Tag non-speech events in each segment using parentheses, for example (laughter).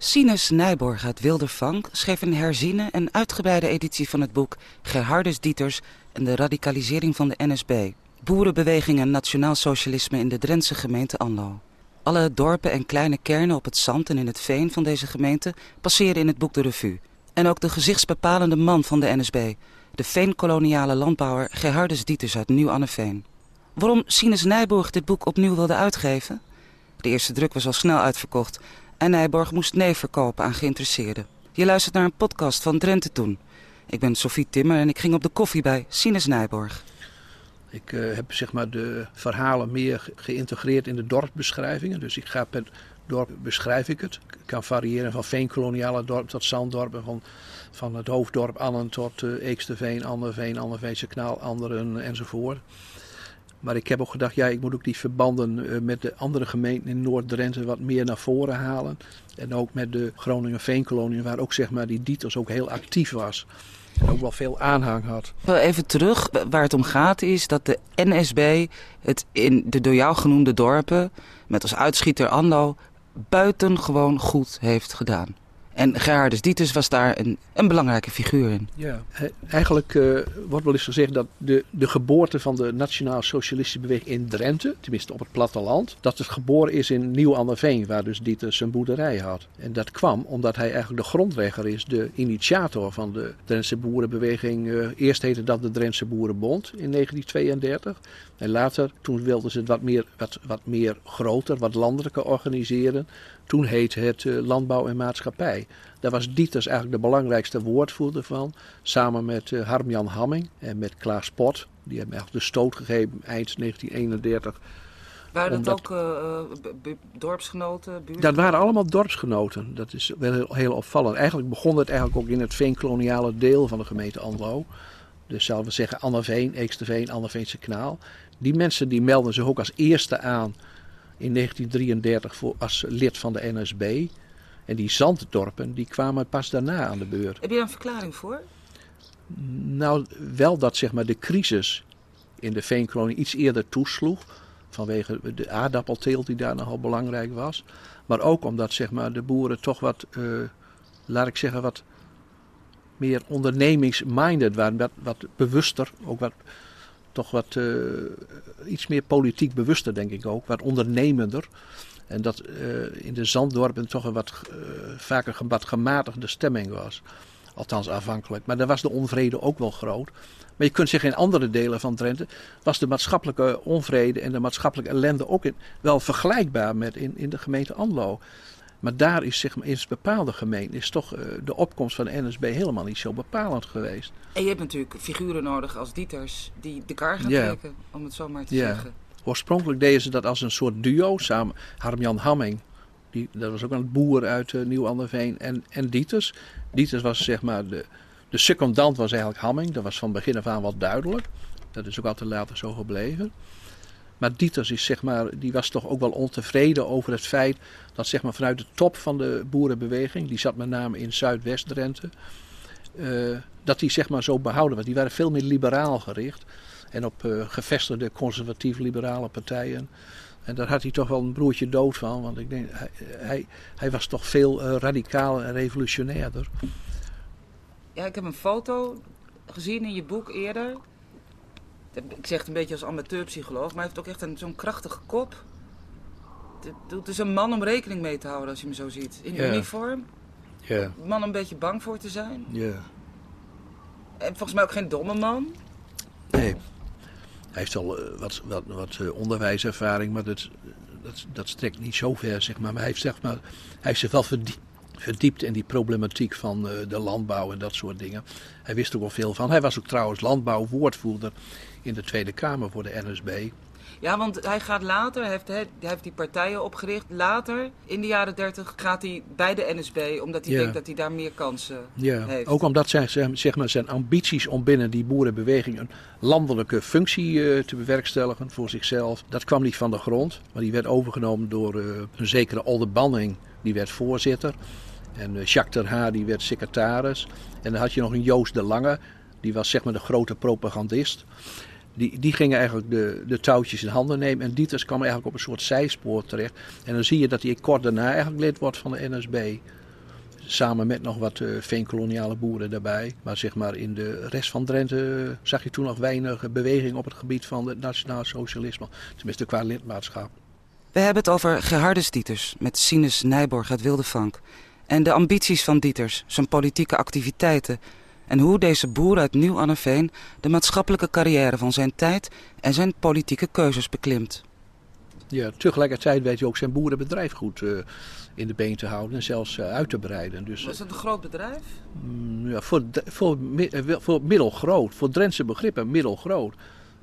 Sinus Nijborg uit Wildervank schreef een herziene en uitgebreide editie van het boek Gerhardus Dieters en de radicalisering van de NSB. Boerenbeweging en nationaal socialisme in de Drentse gemeente Anlo. Alle dorpen en kleine kernen op het zand en in het veen van deze gemeente passeren in het boek de revue. En ook de gezichtsbepalende man van de NSB, de veenkoloniale landbouwer Gerhardus Dieters uit Nieuw-Anneveen. Waarom Sinus Nijborg dit boek opnieuw wilde uitgeven? De eerste druk was al snel uitverkocht en Nijborg moest nee verkopen aan geïnteresseerden. Je luistert naar een podcast van Drenthe Toen. Ik ben Sophie Timmer en ik ging op de koffie bij Sinus Nijborg. Ik uh, heb zeg maar de verhalen meer geïntegreerd in de dorpsbeschrijvingen. Dus ik ga per dorp beschrijf ik het. Het kan variëren van veenkoloniale dorp tot zanddorpen. Van, van het hoofddorp Annen tot uh, Eeksterveen, Anderveen, Anderveense Knaal, Anderen enzovoort. Maar ik heb ook gedacht, ja, ik moet ook die verbanden uh, met de andere gemeenten in Noord-Drenthe wat meer naar voren halen. En ook met de Groningen Veenkolonie, waar ook zeg maar die Dieters ook heel actief was. En ook wel veel aanhang had. Even terug, waar het om gaat is dat de NSB het in de door jou genoemde dorpen, met als uitschieter Ando, buitengewoon goed heeft gedaan. En Gerhardus Dieters was daar een, een belangrijke figuur in. Ja, eigenlijk uh, wordt wel eens gezegd dat de, de geboorte van de Nationaal Socialistische Beweging in Drenthe, tenminste op het platteland, dat het geboren is in Nieuw-Anderveen, waar dus Dieters zijn boerderij had. En dat kwam omdat hij eigenlijk de grondlegger is, de initiator van de Drentse boerenbeweging. Uh, eerst heette dat de Drentse Boerenbond in 1932. En later, toen wilden ze het wat meer, wat, wat meer groter, wat landelijker organiseren. Toen heette het uh, Landbouw en Maatschappij. Daar was Dieters eigenlijk de belangrijkste woordvoerder van. Samen met uh, Harmjan Hamming en met Klaas Pot. Die hebben eigenlijk de stoot gegeven eind 1931. Waren dat Omdat, ook uh, dorpsgenoten? Buurt? Dat waren allemaal dorpsgenoten. Dat is wel heel, heel, opvallend. Eigenlijk begon het eigenlijk ook in het veenkoloniale deel van de gemeente Anlo. Dus zouden we zeggen Anneveen, Eeksterveen, Anneveense Knaal. Die mensen die melden zich ook als eerste aan in 1933 voor, als lid van de NSB. En die zanddorpen die kwamen pas daarna aan de beurt. Heb je daar een verklaring voor? Nou, wel dat zeg maar, de crisis in de veenkolonie iets eerder toesloeg. Vanwege de aardappelteelt die daar nogal belangrijk was. Maar ook omdat zeg maar, de boeren toch wat, uh, laat ik zeggen, wat meer ondernemingsminded waren. Wat, wat bewuster, ook wat toch wat uh, iets meer politiek bewuster, denk ik ook. Wat ondernemender. En dat uh, in de zanddorpen toch een wat uh, vaker een wat gematigde stemming was. Althans afhankelijk. Maar daar was de onvrede ook wel groot. Maar je kunt zeggen in andere delen van Drenthe was de maatschappelijke onvrede en de maatschappelijke ellende ook wel vergelijkbaar met in, in de gemeente Anlo. Maar daar is zeg maar, in bepaalde gemeenten is toch uh, de opkomst van de NSB helemaal niet zo bepalend geweest. En je hebt natuurlijk figuren nodig als Dieters die de kar gaan yeah. trekken, om het zo maar te yeah. zeggen. Oorspronkelijk deden ze dat als een soort duo samen. Harmjan Hamming, die, dat was ook een boer uit uh, Nieuw-Anderveen, en, en Dieters. Dieters was zeg maar de, de secondant was eigenlijk Hamming. Dat was van begin af aan wat duidelijk. Dat is ook altijd later zo gebleven. Maar Dieters is, zeg maar, die was toch ook wel ontevreden over het feit dat zeg maar, vanuit de top van de boerenbeweging, die zat met name in Zuidwest-Drenthe, uh, dat die zeg maar, zo behouden was. Die waren veel meer liberaal gericht en op uh, gevestigde conservatief-liberale partijen. En daar had hij toch wel een broertje dood van, want ik denk, hij, hij, was toch veel uh, en revolutionairder. Ja, ik heb een foto gezien in je boek eerder ik zeg het een beetje als amateurpsycholoog, maar hij heeft ook echt zo'n krachtige kop. Het is een man om rekening mee te houden als je hem zo ziet. In yeah. uniform. Ja. Yeah. Een man om een beetje bang voor te zijn. Ja. Yeah. En volgens mij ook geen domme man. Nee. Hij heeft al uh, wat, wat, wat uh, onderwijservaring, maar dat, dat, dat strekt niet zo ver, zeg maar. Maar hij heeft, zeg maar, hij heeft zich wel verdiept verdiept in die problematiek van uh, de landbouw en dat soort dingen. Hij wist er wel veel van. Hij was ook trouwens landbouwwoordvoerder in de Tweede Kamer voor de NSB. Ja, want hij gaat later, hij heeft, hij heeft die partijen opgericht. Later, in de jaren 30, gaat hij bij de NSB, omdat hij ja. denkt dat hij daar meer kansen ja. heeft. Ook omdat zijn, zeg maar, zijn ambities om binnen die boerenbeweging een landelijke functie uh, te bewerkstelligen voor zichzelf, dat kwam niet van de grond. Maar die werd overgenomen door uh, een zekere Olde Banning, die werd voorzitter. En uh, Jacques ter Haar, die werd secretaris. En dan had je nog een Joost de Lange, die was zeg maar de grote propagandist die, die gingen eigenlijk de, de touwtjes in handen nemen. En Dieters kwam eigenlijk op een soort zijspoor terecht. En dan zie je dat hij kort daarna eigenlijk lid wordt van de NSB. Samen met nog wat uh, veenkoloniale boeren daarbij. Maar zeg maar in de rest van Drenthe zag je toen nog weinig beweging op het gebied van het nationaal socialisme. Tenminste qua lidmaatschap. We hebben het over Gerhardus Dieters met Sinus Nijborg uit Wildevank. En de ambities van Dieters, zijn politieke activiteiten... en hoe deze boer uit Nieuw-Anneveen de maatschappelijke carrière van zijn tijd... en zijn politieke keuzes beklimt. Ja, tegelijkertijd weet hij ook zijn boerenbedrijf goed uh, in de been te houden en zelfs uh, uit te breiden. Dus, Was het een groot bedrijf? Mm, ja, voor, voor, voor middelgroot, voor Drentse begrippen middelgroot.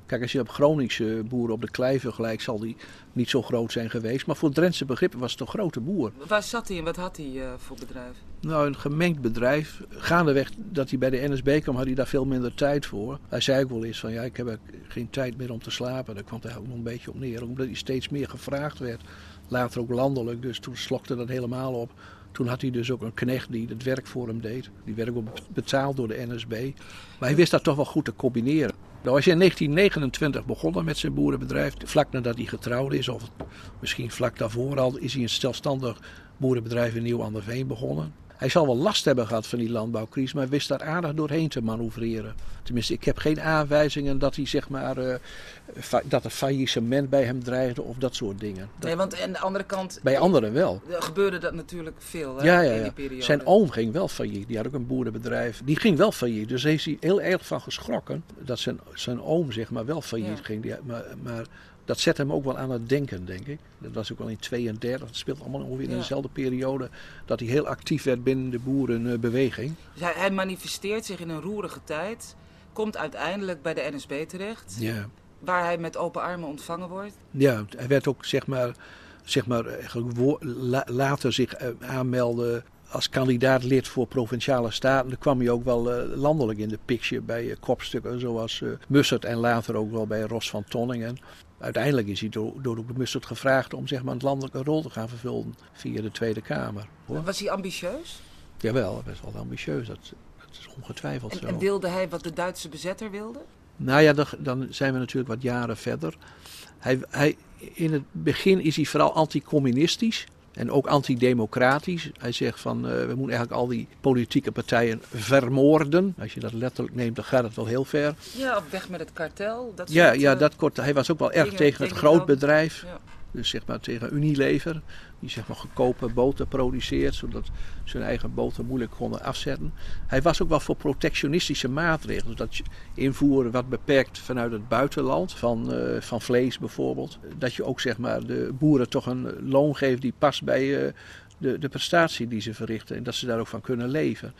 Kijk, als je op Groningse boeren op de klei vergelijkt, zal die niet zo groot zijn geweest. Maar voor Drentse begrippen was het een grote boer. Waar zat hij en wat had hij uh, voor bedrijf? Nou, een gemengd bedrijf. Gaandeweg dat hij bij de NSB kwam, had hij daar veel minder tijd voor. Hij zei ook wel eens van, ja, ik heb geen tijd meer om te slapen. Daar kwam hij ook nog een beetje op neer. Omdat hij steeds meer gevraagd werd. Later ook landelijk, dus toen slokte dat helemaal op. Toen had hij dus ook een knecht die het werk voor hem deed. Die werd ook betaald door de NSB. Maar hij wist dat toch wel goed te combineren. Nou, hij is in 1929 begonnen met zijn boerenbedrijf. Vlak nadat hij getrouwd is, of misschien vlak daarvoor al, is hij een zelfstandig boerenbedrijf in Nieuw-Anderveen begonnen. Hij zal wel last hebben gehad van die landbouwcrisis, maar wist daar aardig doorheen te manoeuvreren. Tenminste, ik heb geen aanwijzingen dat hij zeg maar uh, dat een faillissement bij hem dreigde of dat soort dingen. Dat, nee, want aan de andere kant. Bij anderen wel. Gebeurde dat natuurlijk veel hè, ja, ja, ja. in die periode. Zijn oom ging wel failliet. Die had ook een boerenbedrijf. Die ging wel failliet. Dus daar is hij heel erg van geschrokken dat zijn, zijn oom zeg maar wel failliet ging. Die, maar, maar dat zet hem ook wel aan het denken, denk ik. Dat was ook al in 32. Dat speelt allemaal ongeveer in dezelfde periode dat hij heel actief werd binnen de boerenbeweging. Dus hij, hij, manifesteert zich in een roerige tijd, komt uiteindelijk bij de NSB terecht, ja. waar hij met open armen ontvangen wordt. Ja, hij werd ook zeg maar, zeg maar later zich eh, aanmelden als kandidaat lid voor provinciale staten. Dan kwam hij ook wel uh, landelijk in de picture bij uh, kopstukken zoals uh, Mussert en later ook wel bij Ros van Tonningen. Uiteindelijk is hij door, door de Mussert gevraagd om zeg maar, een landelijke rol te gaan vervullen via de Tweede Kamer. Hoor. Was hij ambitieus? Jawel, best wel ambitieus. Dat, dat is ongetwijfeld en, zo. En wilde hij wat de Duitse bezetter wilde? Nou ja, dan, dan zijn we natuurlijk wat jaren verder. Hij, hij, in het begin is hij vooral anticommunistisch. En ook antidemocratisch. Hij zegt van uh, we moeten eigenlijk al die politieke partijen vermoorden. Als je dat letterlijk neemt, dan gaat het wel heel ver. Ja, op weg met het kartel. Dat ja, soort, ja uh, dat kort, hij was ook wel erg dingen, tegen het grootbedrijf. Ja. Dus zeg maar tegen Unilever. Die zeg maar goedkope boter produceert. Zodat ze hun eigen boter moeilijk konden afzetten. Hij was ook wel voor protectionistische maatregelen. Dat je invoeren wat beperkt vanuit het buitenland. Van, uh, van vlees bijvoorbeeld. Dat je ook zeg maar de boeren toch een loon geeft die past bij uh, de, de prestatie die ze verrichten. En dat ze daar ook van kunnen leven.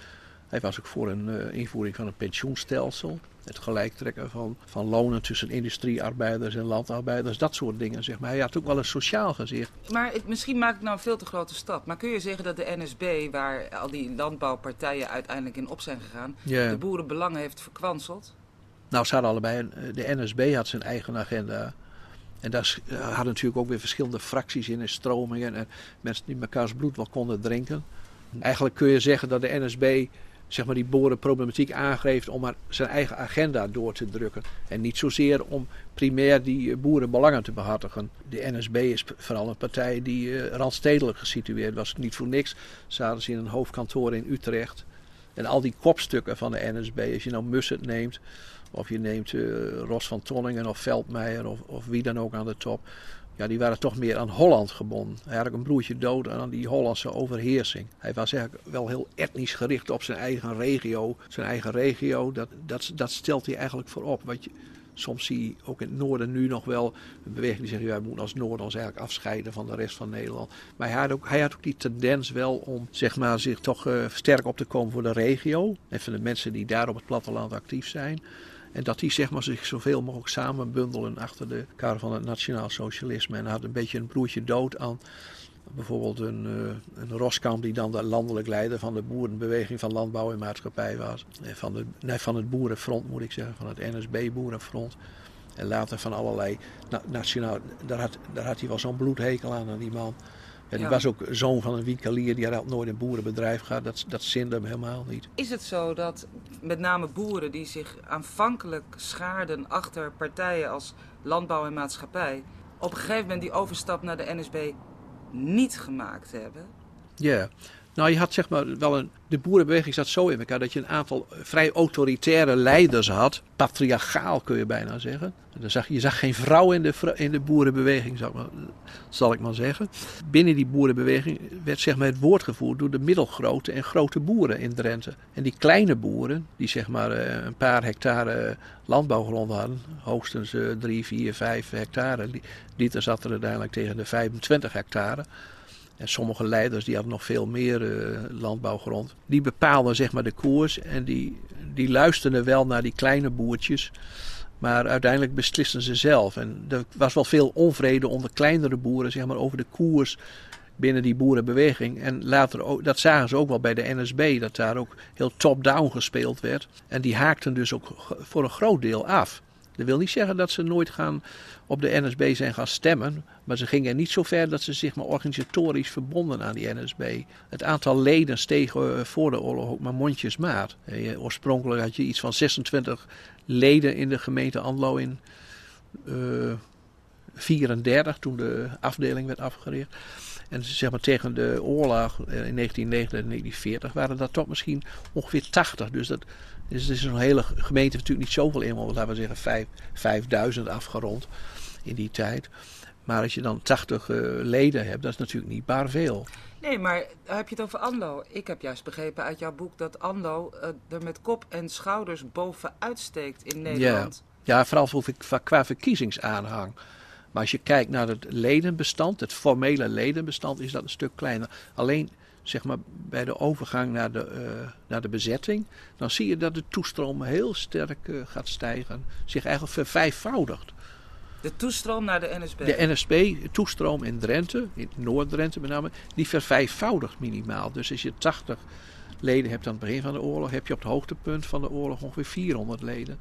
Hij was ook voor een uh, invoering van een pensioenstelsel. Het gelijktrekken van, van lonen tussen industriearbeiders en landarbeiders. Dat soort dingen, zeg maar. Hij had ook wel een sociaal gezicht. Maar het, misschien maak ik nou een veel te grote stap. Maar kun je zeggen dat de NSB, waar al die landbouwpartijen uiteindelijk in op zijn gegaan... De boerenbelangen heeft verkwanseld? Nou, ze hadden allebei... Een, de NSB had zijn eigen agenda. En daar hadden natuurlijk ook weer verschillende fracties in en stromingen. En mensen die mekaars bloed wel konden drinken. Eigenlijk kun je zeggen dat de NSB zeg maar, die boerenproblematiek aangreep om maar zijn eigen agenda door te drukken. En niet zozeer om primair die boerenbelangen te behartigen. De NSB is vooral een partij die uh, randstedelijk gesitueerd was. Niet voor niks zaten ze in een hoofdkantoor in Utrecht. En al die kopstukken van de NSB, als je nou Mussert neemt, of je neemt uh, Ros van Tonningen of Veldmeijer of, of wie dan ook aan de top ja, die waren toch meer aan Holland gebonden. Hij had ook een broertje dood aan die Hollandse overheersing. Hij was eigenlijk wel heel etnisch gericht op zijn eigen regio. Zijn eigen regio, dat, dat, dat stelt hij eigenlijk voorop. Want soms zie je ook in het noorden nu nog wel een beweging die zegt... We moeten als noorden ons eigenlijk afscheiden van de rest van Nederland. Maar hij had ook, hij had ook die tendens wel om zeg maar, zich toch uh, sterk op te komen voor de regio. En van de mensen die daar op het platteland actief zijn. En dat die zeg maar, zich zoveel mogelijk samenbundelen achter de kar van het nationaal socialisme. En had een beetje een broertje dood aan bijvoorbeeld een, uh, een Roskamp die dan de landelijk leider van de boerenbeweging van landbouw en maatschappij was. Van, de, nee, van het boerenfront moet ik zeggen, van het NSB-boerenfront. En later van allerlei na, nationaal, daar had, daar had hij wel zo'n bloedhekel aan aan die man. Ja, die Ja. was ook zoon van een winkelier, die had nooit een boerenbedrijf gehad. Dat, dat zinde hem helemaal niet. Is het zo dat met name boeren die zich aanvankelijk schaarden achter partijen als landbouw en maatschappij, op een gegeven moment die overstap naar de NSB niet gemaakt hebben? Ja, Nou, je had zeg maar wel een. De boerenbeweging zat zo in elkaar dat je een aantal vrij autoritaire leiders had. Patriarchaal kun je bijna zeggen. Dan zag, je zag geen vrouw in de, in de boerenbeweging, zal ik, maar, zal ik maar zeggen. Binnen die boerenbeweging werd zeg maar, het woord gevoerd door de middelgrote en grote boeren in Drenthe. En die kleine boeren, die zeg maar eh, een paar hectare landbouwgrond hadden, hoogstens 3, 4, 5 hectare, die, die zat er uiteindelijk tegen de 25 hectare. En sommige leiders die hadden nog veel meer uh, landbouwgrond. Die bepaalden zeg maar de koers en die, die luisterden wel naar die kleine boertjes. Maar uiteindelijk beslisten ze zelf. En er was wel veel onvrede onder kleinere boeren zeg maar, over de koers binnen die boerenbeweging. En later ook, dat zagen ze ook wel bij de NSB, dat daar ook heel top-down gespeeld werd. En die haakten dus ook voor een groot deel af. Dat wil niet zeggen dat ze nooit gaan op de NSB zijn gaan stemmen. Maar ze gingen niet zo ver dat ze zich maar organisatorisch verbonden aan die NSB. Het aantal leden steeg eh, voor de oorlog ook maar mondjesmaat. Eh, oorspronkelijk had je iets van 26 leden in de gemeente Anlo in uh, eh, 34 toen de afdeling werd afgericht. En zeg maar tegen de oorlog in 1939 en 1940 waren dat toch misschien ongeveer 80. Dus dat het is een hele gemeente natuurlijk niet zoveel inwoners, laten we zeggen 5, 5000 afgerond in die tijd. Maar als je dan 80 uh, eh, leden hebt, dat is natuurlijk niet bar veel. Nee, maar heb je het over ANLO? Ik heb juist begrepen uit jouw boek dat ANLO uh, er met kop en schouders bovenuit steekt in Nederland. Ja, ja vooral voor, qua verkiezingsaanhang. Maar als je kijkt naar het ledenbestand, het formele ledenbestand, is dat een stuk kleiner. Alleen zeg maar, bij de overgang naar de, uh, naar de bezetting, dan zie je dat de toestroom heel sterk uh, gaat stijgen. Zich eigenlijk vervijfvoudigt. De toestroom naar de NSB? De NSB, toestroom in Drenthe, in Noord-Drenthe met name, die vervijfvoudigt minimaal. Dus als je 80 leden hebt aan het begin van de oorlog, heb je op het hoogtepunt van de oorlog ongeveer 400 leden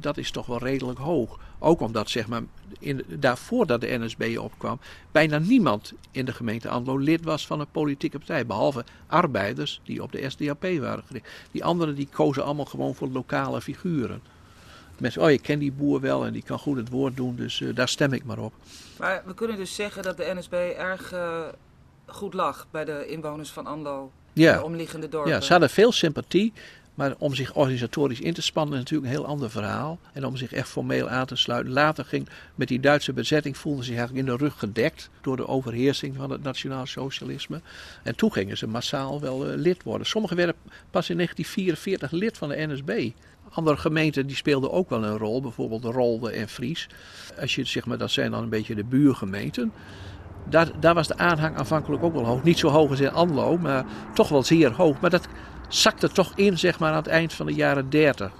dat is toch wel redelijk hoog. Ook omdat, zeg maar, in, daarvoor dat de NSB opkwam, bijna niemand in de gemeente Andlo lid was van een politieke partij. Behalve arbeiders die op de SDAP waren gericht. Die anderen die kozen allemaal gewoon voor lokale figuren. Mensen, oh, ik ken die boer wel en die kan goed het woord doen, dus uh, daar stem ik maar op. Maar we kunnen dus zeggen dat de NSB erg uh, goed lag bij de inwoners van Andlo. Ja. De omliggende dorpen. Ja, ze hadden veel sympathie. Maar om zich organisatorisch in te spannen is natuurlijk een heel ander verhaal. En om zich echt formeel aan te sluiten. Later ging met die Duitse bezetting voelden ze zich eigenlijk in de rug gedekt door de overheersing van het nationaal socialisme. En toen gingen ze massaal wel uh, lid worden. Sommigen werden pas in 1944 lid van de NSB. Andere gemeenten die speelden ook wel een rol, bijvoorbeeld Rolde en Fries. Als je, zeg maar, dat zijn dan een beetje de buurgemeenten. Daar, daar was de aanhang aanvankelijk ook wel hoog. Niet zo hoog als in Anlo, maar toch wel zeer hoog. Maar dat zakte toch in zeg maar, aan het eind van de jaren 30.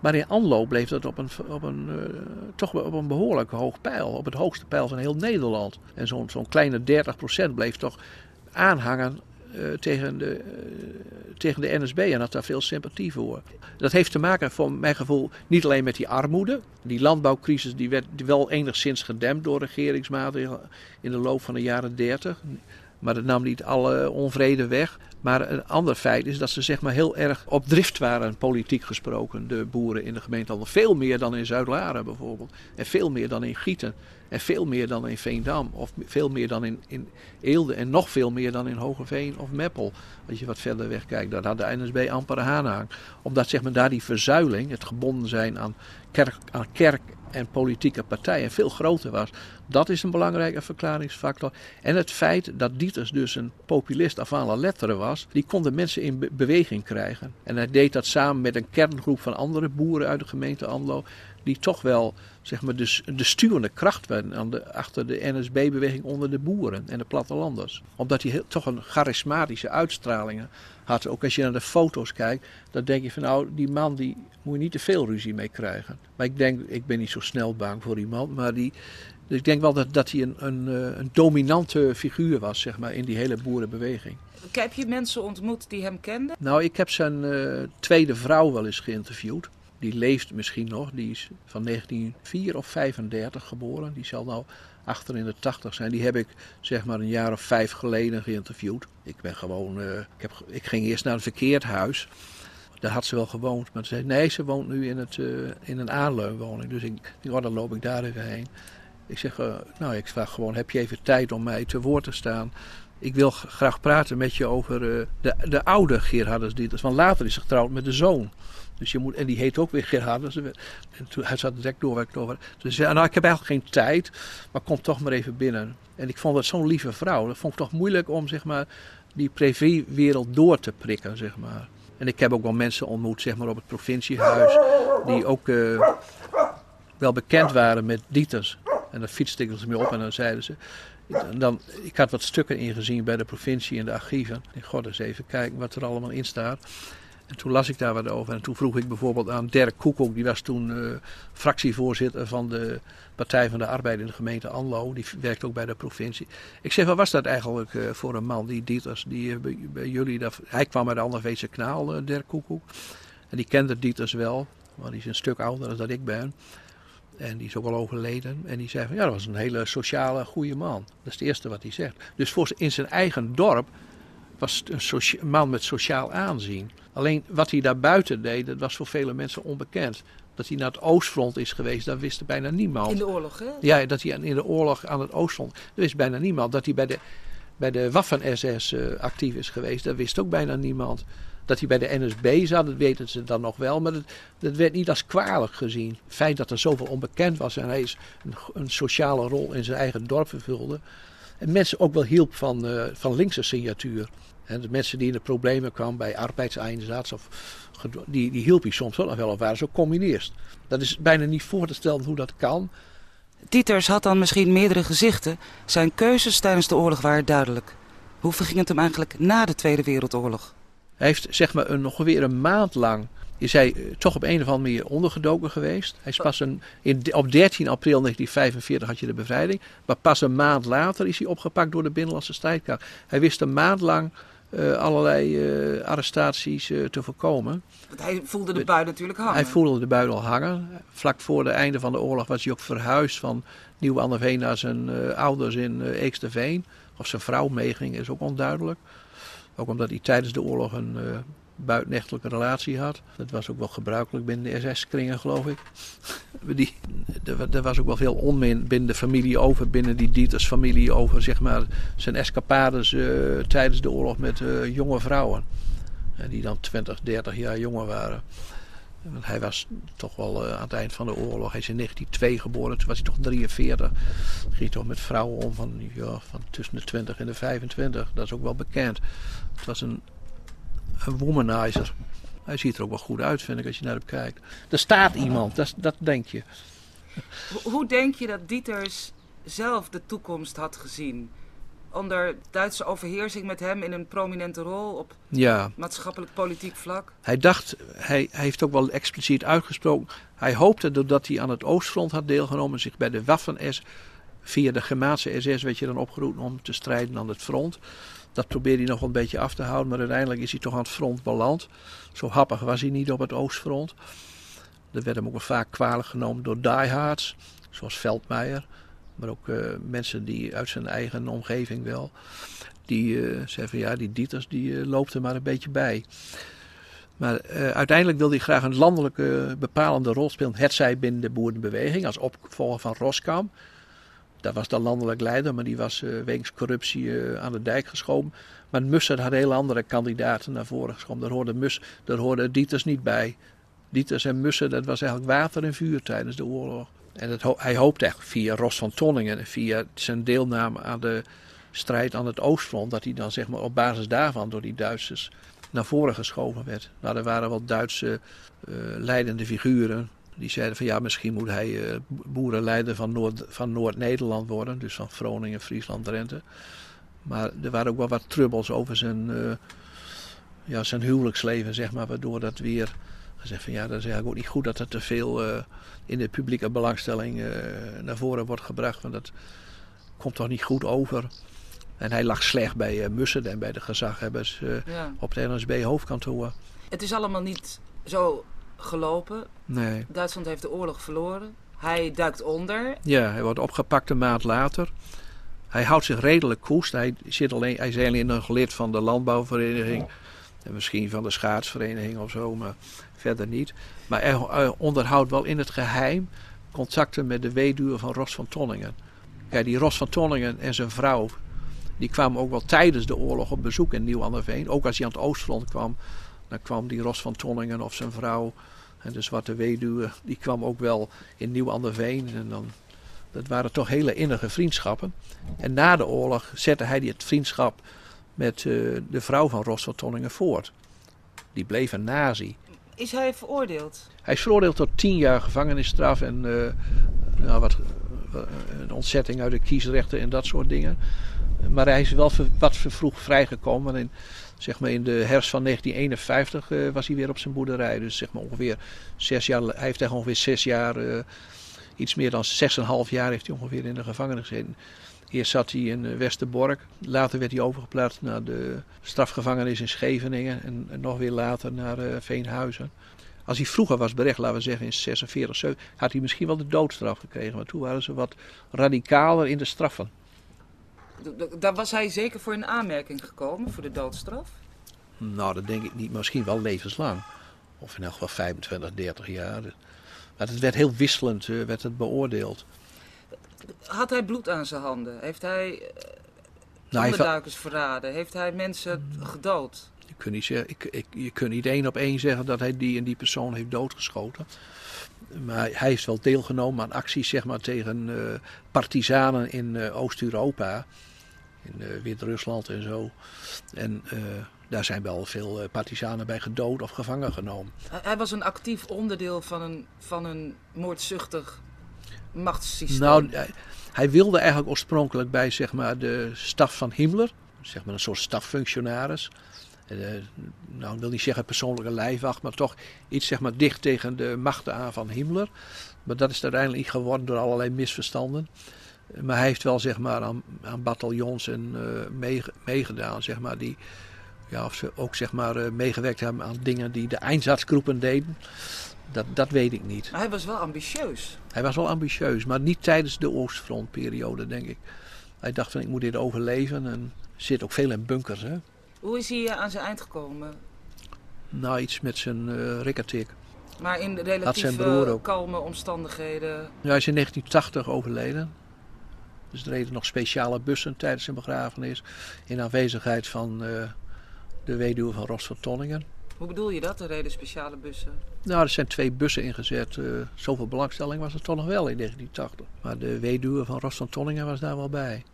Maar in Anlo bleef dat op een, op een, uh, toch op een behoorlijk hoog pijl. Op het hoogste pijl van heel Nederland. En zo'n zo'n kleine 30% bleef toch aanhangen uh, tegen, de, uh, tegen de NSB en had daar veel sympathie voor. Dat heeft te maken, voor mijn gevoel, niet alleen met die armoede. Die landbouwcrisis die werd wel enigszins gedempt door regeringsmaatregelen in de loop van de jaren 30. Maar dat nam niet alle onvrede weg. Maar een ander feit is dat ze zeg maar heel erg op drift waren, politiek gesproken, de boeren in de gemeente. Veel meer dan in Zuid-Laren bijvoorbeeld. En veel meer dan in Gieten. En veel meer dan in Veendam. Of veel meer dan in, in Eelde. En nog veel meer dan in Hogeveen of Meppel. Als je wat verder weg kijkt, daar had de NSB amper aanhang. Omdat zeg maar, daar die verzuiling, het gebonden zijn aan kerk, aan kerk en politieke partijen veel groter was. Dat is een belangrijke verklaringsfactor. En het feit dat Dieters dus een populist af la letteren was, die kon de mensen in beweging krijgen. En hij deed dat samen met een kerngroep van andere boeren uit de gemeente Anlo, die toch wel zeg maar, de, de sturende kracht werden de, achter de NSB-beweging onder de boeren en de plattelanders. Omdat hij toch een charismatische uitstralingen had. Ook als je naar de foto's kijkt, dan denk je van nou, die man die moet je niet te veel ruzie mee krijgen. Maar ik denk, ik ben niet zo snel bang voor die man, maar die, dus ik denk wel dat, dat hij een, een, eh, een dominante figuur was, zeg maar, in die hele boerenbeweging. Heb je mensen ontmoet die hem kenden? Nou, ik heb zijn uh, tweede vrouw wel eens geïnterviewd. Die leeft misschien nog. Die is van 1904 of 35 geboren. Die zal nou achter in de 80 zijn. Die heb ik zeg maar een jaar of vijf geleden geïnterviewd. Ik ben gewoon. Uh, ik, heb, ik ging eerst naar een verkeerd huis. Daar had ze wel gewoond. Maar ze zei: nee, ze woont nu in, het, uh, in een aanleunwoning. Dus ik, oh, dan loop ik daar even heen. Ik zeg: uh, Nou, ik vraag gewoon: heb je even tijd om mij te woord te staan? ik wil graag praten met je over de, de oude Gerhardus Dieters. Want later is ze getrouwd met de zoon. Dus en die heet ook weer Gerhardus. En toen, hij zat direct door over Dus zei, nou ik heb eigenlijk geen tijd, maar kom toch maar even binnen. En ik vond dat zo'n lieve vrouw. Dat vond ik toch moeilijk om zeg maar, die privéwereld door te prikken, zeg maar. En ik heb ook wel mensen ontmoet, zeg maar, op het provinciehuis, die ook uh, wel bekend waren met Dieters. En dan fietste ik ze mee op en dan zeiden ze, dan, ik had wat stukken ingezien bij de provincie in de archieven. Ik god eens even kijken wat er allemaal in staat. En toen las ik daar wat over. En toen vroeg ik bijvoorbeeld aan Dirk Koekoek, die was toen uh, fractievoorzitter van de Partij van de Arbeid in de gemeente Anlo. Die werkt ook bij de provincie. Ik zeg, wat was dat eigenlijk uh, voor een man, die Dieters, die uh, bij, jullie... Dat, hij kwam uit de Anderveetse kanaal, Dirk Koekoek. En die kende Dieters wel, want die is een stuk ouder dan ik ben. En die is ook al overleden. En die zei van ja, dat was een hele sociale, goede man. Dat is het eerste wat hij zegt. Dus voor in zijn eigen dorp was een, man met sociaal aanzien. Alleen wat hij daar buiten deed, dat was voor vele mensen onbekend. Dat hij naar het Oostfront is geweest, dat wist bijna niemand. In de oorlog, hè? Ja, dat hij in de oorlog aan het Oostfront, dat wist bijna niemand. Dat hij bij de, bij de Waffen-SS uh, eh, actief is geweest, dat wist ook bijna niemand. Dat hij bij de NSB zat, dat weten ze dan nog wel. Maar dat, dat werd niet als kwalijk gezien. Het feit dat er zoveel onbekend was en hij een, een sociale rol in zijn eigen dorp vervulde. En mensen ook wel hielp van, uh, van linkse signatuur. De mensen die in de problemen kwamen bij arbeidseinsatz, of, die, die hielp hij soms nog wel, of waren ook communist. Dat is bijna niet voor te stellen hoe dat kan. Dieters had dan misschien meerdere gezichten. Zijn keuzes tijdens de oorlog waren duidelijk. Hoe verging het hem eigenlijk na de Tweede Wereldoorlog? Hij heeft zeg maar een, nog weer een maand lang is hij eh, toch op een of andere manier ondergedoken geweest. Hij is pas een, in, op 13 april 1945 had je de bevrijding. Maar pas een maand later is hij opgepakt door de Binnenlandse strijdkracht. Hij wist een maand lang uh, allerlei uh, arrestaties uh, te voorkomen. Want hij voelde de bui natuurlijk hangen. Hij voelde de bui al hangen. Vlak voor het einde van de oorlog was hij ook verhuisd van Nieuw-Anderveen naar zijn ouders in Eeksterveen. Of zijn vrouw meeging is ook onduidelijk. Ook omdat hij tijdens de oorlog een buitenechtelijke relatie had. Dat was ook wel gebruikelijk binnen de SS-kringen, geloof ik. (laughs) die, er was ook wel veel onmin binnen de familie over, binnen die Dieters familie over zeg maar, zijn escapades uh, tijdens de oorlog met uh, jonge vrouwen. die dan 20, 30 jaar jonger waren. Hij was toch wel aan het eind van de oorlog. Hij is in 1902 geboren, toen was hij toch 43. Ging toch met vrouwen om van, ja, van tussen de 20 en de 25. Dat is ook wel bekend. Het was een, een womanizer. Hij ziet er ook wel goed uit, vind ik, als je naar hem kijkt. Er staat iemand, dat, dat denk je. Hoe denk je dat Dieters zelf de toekomst had gezien? onder Duitse overheersing met hem in een prominente rol op ja. maatschappelijk politiek vlak? Hij dacht, hij, hij heeft ook wel expliciet uitgesproken. Hij hoopte doordat hij aan het Oostfront had deelgenomen, zich bij de Waffen-S via de Germaanse SS werd je dan opgeroepen om te strijden aan het front. Dat probeerde hij nog een beetje af te houden, maar uiteindelijk is hij toch aan het front beland. Zo happig was hij niet op het Oostfront. Er werd hem ook wel vaak kwalijk genomen door diehards, zoals Veldmeijer. Maar ook uh, mensen die uit zijn eigen omgeving wel. Die uh, zeggen van ja, die Dieters die uh, loopt er maar een beetje bij. Maar uiteindelijk wilde hij graag een landelijke bepalende rol spelen. Hetzij binnen de boerenbeweging als opvolger van Roskam. Dat was de landelijk leider, maar die was wegens corruptie aan de dijk geschoven. Maar Mussen had hele andere kandidaten naar voren geschoven. Daar hoorde, Mus, daar hoorde Dieters niet bij. Dieters en Mussen, dat was eigenlijk water en vuur tijdens de oorlog. En het, hij hoopte echt via Ros van Tonningen en via zijn deelname aan de strijd aan het Oostfront, dat hij dan zeg maar op basis daarvan door die Duitsers naar voren geschoven werd. Nou, er waren wel Duitse uh, leidende figuren. Die zeiden van ja, misschien moet hij uh, boerenleider van, Noord, van Noord-Nederland worden. Dus van Groningen, Friesland, Drenthe. Maar er waren ook wel wat trubbels over zijn, uh, ja, zijn huwelijksleven, zeg maar. Waardoor dat weer gezegd van ja, dat is eigenlijk ook niet goed dat er te veel in de publieke belangstelling naar voren wordt gebracht. Want dat komt toch niet goed over. En hij lag slecht bij Mussen en bij de gezaghebbers ja. op het NSB hoofdkantoor. Het is allemaal niet zo gelopen. Nee. Duitsland heeft de oorlog verloren. Hij duikt onder. Ja, hij wordt opgepakt een maand later. Hij houdt zich redelijk koest. Hij, zit alleen, hij is alleen nog lid van de landbouwvereniging. En misschien van de schaatsvereniging of zo, maar verder niet. Maar hij onderhoudt wel in het geheim contacten met de weduwe van Ros van Tonningen. Ja, die Ros van Tonningen en zijn vrouw, Die kwamen ook wel tijdens de oorlog op bezoek in Nieuw-Anderveen. Ook als hij aan het oostfront kwam, dan kwam die Ros van Tonningen of zijn vrouw, en de Zwarte Weduwe, die kwam ook wel in Nieuw-Anderveen. En dan, dat waren toch hele innige vriendschappen. En na de oorlog zette hij het vriendschap met uh, de vrouw van Ros van Tonningen voort. Die bleef een nazi. Is hij veroordeeld? Hij is veroordeeld tot tien jaar gevangenisstraf en uh, nou, wat, een ontzetting uit de kiesrechten en dat soort dingen. Maar hij is wel wat vervroegd vrijgekomen. In, zeg maar in de herfst van 1951 uh, was hij weer op zijn boerderij. Dus zeg maar ongeveer zes jaar. Hij heeft ongeveer zes jaar, uh, iets meer dan zes en een half jaar heeft hij ongeveer in de gevangenis gezeten. Eerst zat hij in Westerbork. Later werd hij overgeplaatst naar de strafgevangenis in Scheveningen. En, nog weer later naar Veenhuizen. Als hij vroeger was berecht, laten we zeggen in 46, 7, had hij misschien wel de doodstraf gekregen. Maar toen waren ze wat radicaler in de straffen. Daar was hij zeker voor in aanmerking gekomen, voor de doodstraf? Nou, dat denk ik niet. Misschien wel levenslang. Of in elk geval 25, 30 jaar. Maar het werd heel wisselend uh, werd het beoordeeld. Had hij bloed aan zijn handen? Heeft hij uh, nou, onderduikers verraden? Heeft hij mensen gedood? Je kunt niet, zeggen, ik, ik, je kunt niet één op één zeggen dat hij die en die persoon heeft doodgeschoten. Maar hij heeft wel deelgenomen aan acties zeg maar, tegen uh, partisanen in uh, Oost-Europa. In uh, Wit-Rusland en zo. En daar zijn wel veel partisanen bij gedood of gevangen genomen. Hij was een actief onderdeel van een, van een moordzuchtig machtssysteem. Nou, hij, hij wilde eigenlijk oorspronkelijk bij zeg maar, de staf van Himmler. Zeg maar een soort staffunctionaris. Nou, ik wil niet zeggen persoonlijke lijfwacht, maar toch iets zeg maar, dicht tegen de machten aan van Himmler. Maar dat is uiteindelijk niet geworden door allerlei misverstanden. Maar hij heeft wel zeg maar, aan, aan bataljons en, uh, meegedaan, zeg maar, die ja, of ze ook zeg maar, uh, meegewerkt hebben aan dingen die de Einsatzgroepen deden. Dat, dat weet ik niet. Maar hij was wel ambitieus. Hij was wel ambitieus, maar niet tijdens de Oostfrontperiode, denk ik. Hij dacht van ik moet dit overleven en zit ook veel in bunkers. Hè? Hoe is hij aan zijn eind gekomen? Nou, iets met zijn uh, rikketik. Maar in relatief kalme omstandigheden? Ja, hij is in 1980 overleden. Dus er reden nog speciale bussen tijdens zijn begrafenis. In aanwezigheid van uh, de weduwe van Ros van Tonningen. Hoe bedoel je dat, er reden speciale bussen? Nou, er zijn twee bussen ingezet. Uh, zoveel belangstelling was er toch nog wel in 1980. Maar de weduwe van Ros van Tonningen was daar wel bij.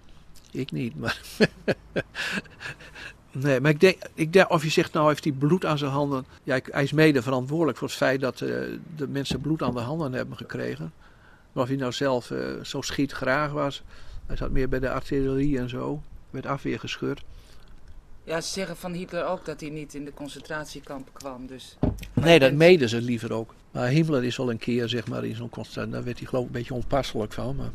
Ik niet, maar... (laughs) Nee, maar ik denk, ik denk, of je zegt nou heeft hij bloed aan zijn handen. Ja, hij is mede verantwoordelijk voor het feit dat uh, de mensen bloed aan de handen hebben gekregen. Maar of hij nou zelf uh, zo schietgraag was. Hij zat meer bij de artillerie en zo. Met afweer gescheurd. Ja, ze zeggen van Hitler ook dat hij niet in de concentratiekampen kwam. Dus. Nee, dat meden ze liever ook. Maar Himmler is al een keer zeg maar in zo'n concentratiekamp. Daar werd hij geloof ik een beetje onpasselijk van. Maar...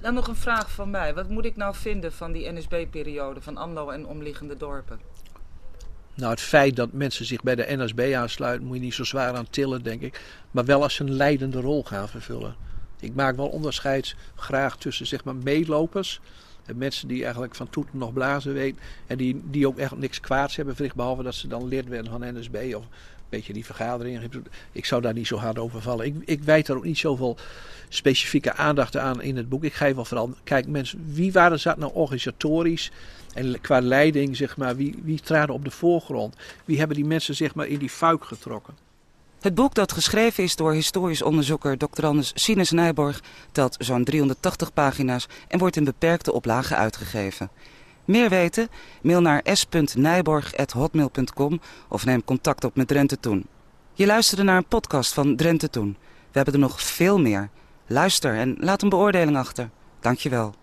Dan nog een vraag van mij. Wat moet ik nou vinden van die NSB-periode van AMLO en omliggende dorpen? Nou, het feit dat mensen zich bij de NSB aansluiten, moet je niet zo zwaar aan tillen, denk ik. Maar wel als ze een leidende rol gaan vervullen. Ik maak wel onderscheid graag tussen zeg maar meelopers. En mensen die eigenlijk van toeten nog blazen weten. En die, die ook echt niks kwaads hebben verricht. Behalve dat ze dan lid werden van NSB. Of beetje die vergaderingen. Ik zou daar niet zo hard over vallen. Ik, ik wijd daar ook niet zoveel specifieke aandacht aan in het boek. Ik geef wel vooral, kijk mensen, wie waren zat nou organisatorisch en qua leiding, zeg maar, wie, wie traden op de voorgrond? Wie hebben die mensen, zeg maar, in die fuik getrokken? Het boek dat geschreven is door historisch onderzoeker Dr. Anders Sines Nijborg telt zo'n 380 pagina's en wordt in beperkte oplagen uitgegeven. Meer weten? Mail naar s.nijborg.hotmail.com of neem contact op met Drenthe Toen. Je luisterde naar een podcast van Drenthe Toen. We hebben er nog veel meer. Luister en laat een beoordeling achter. Dankjewel.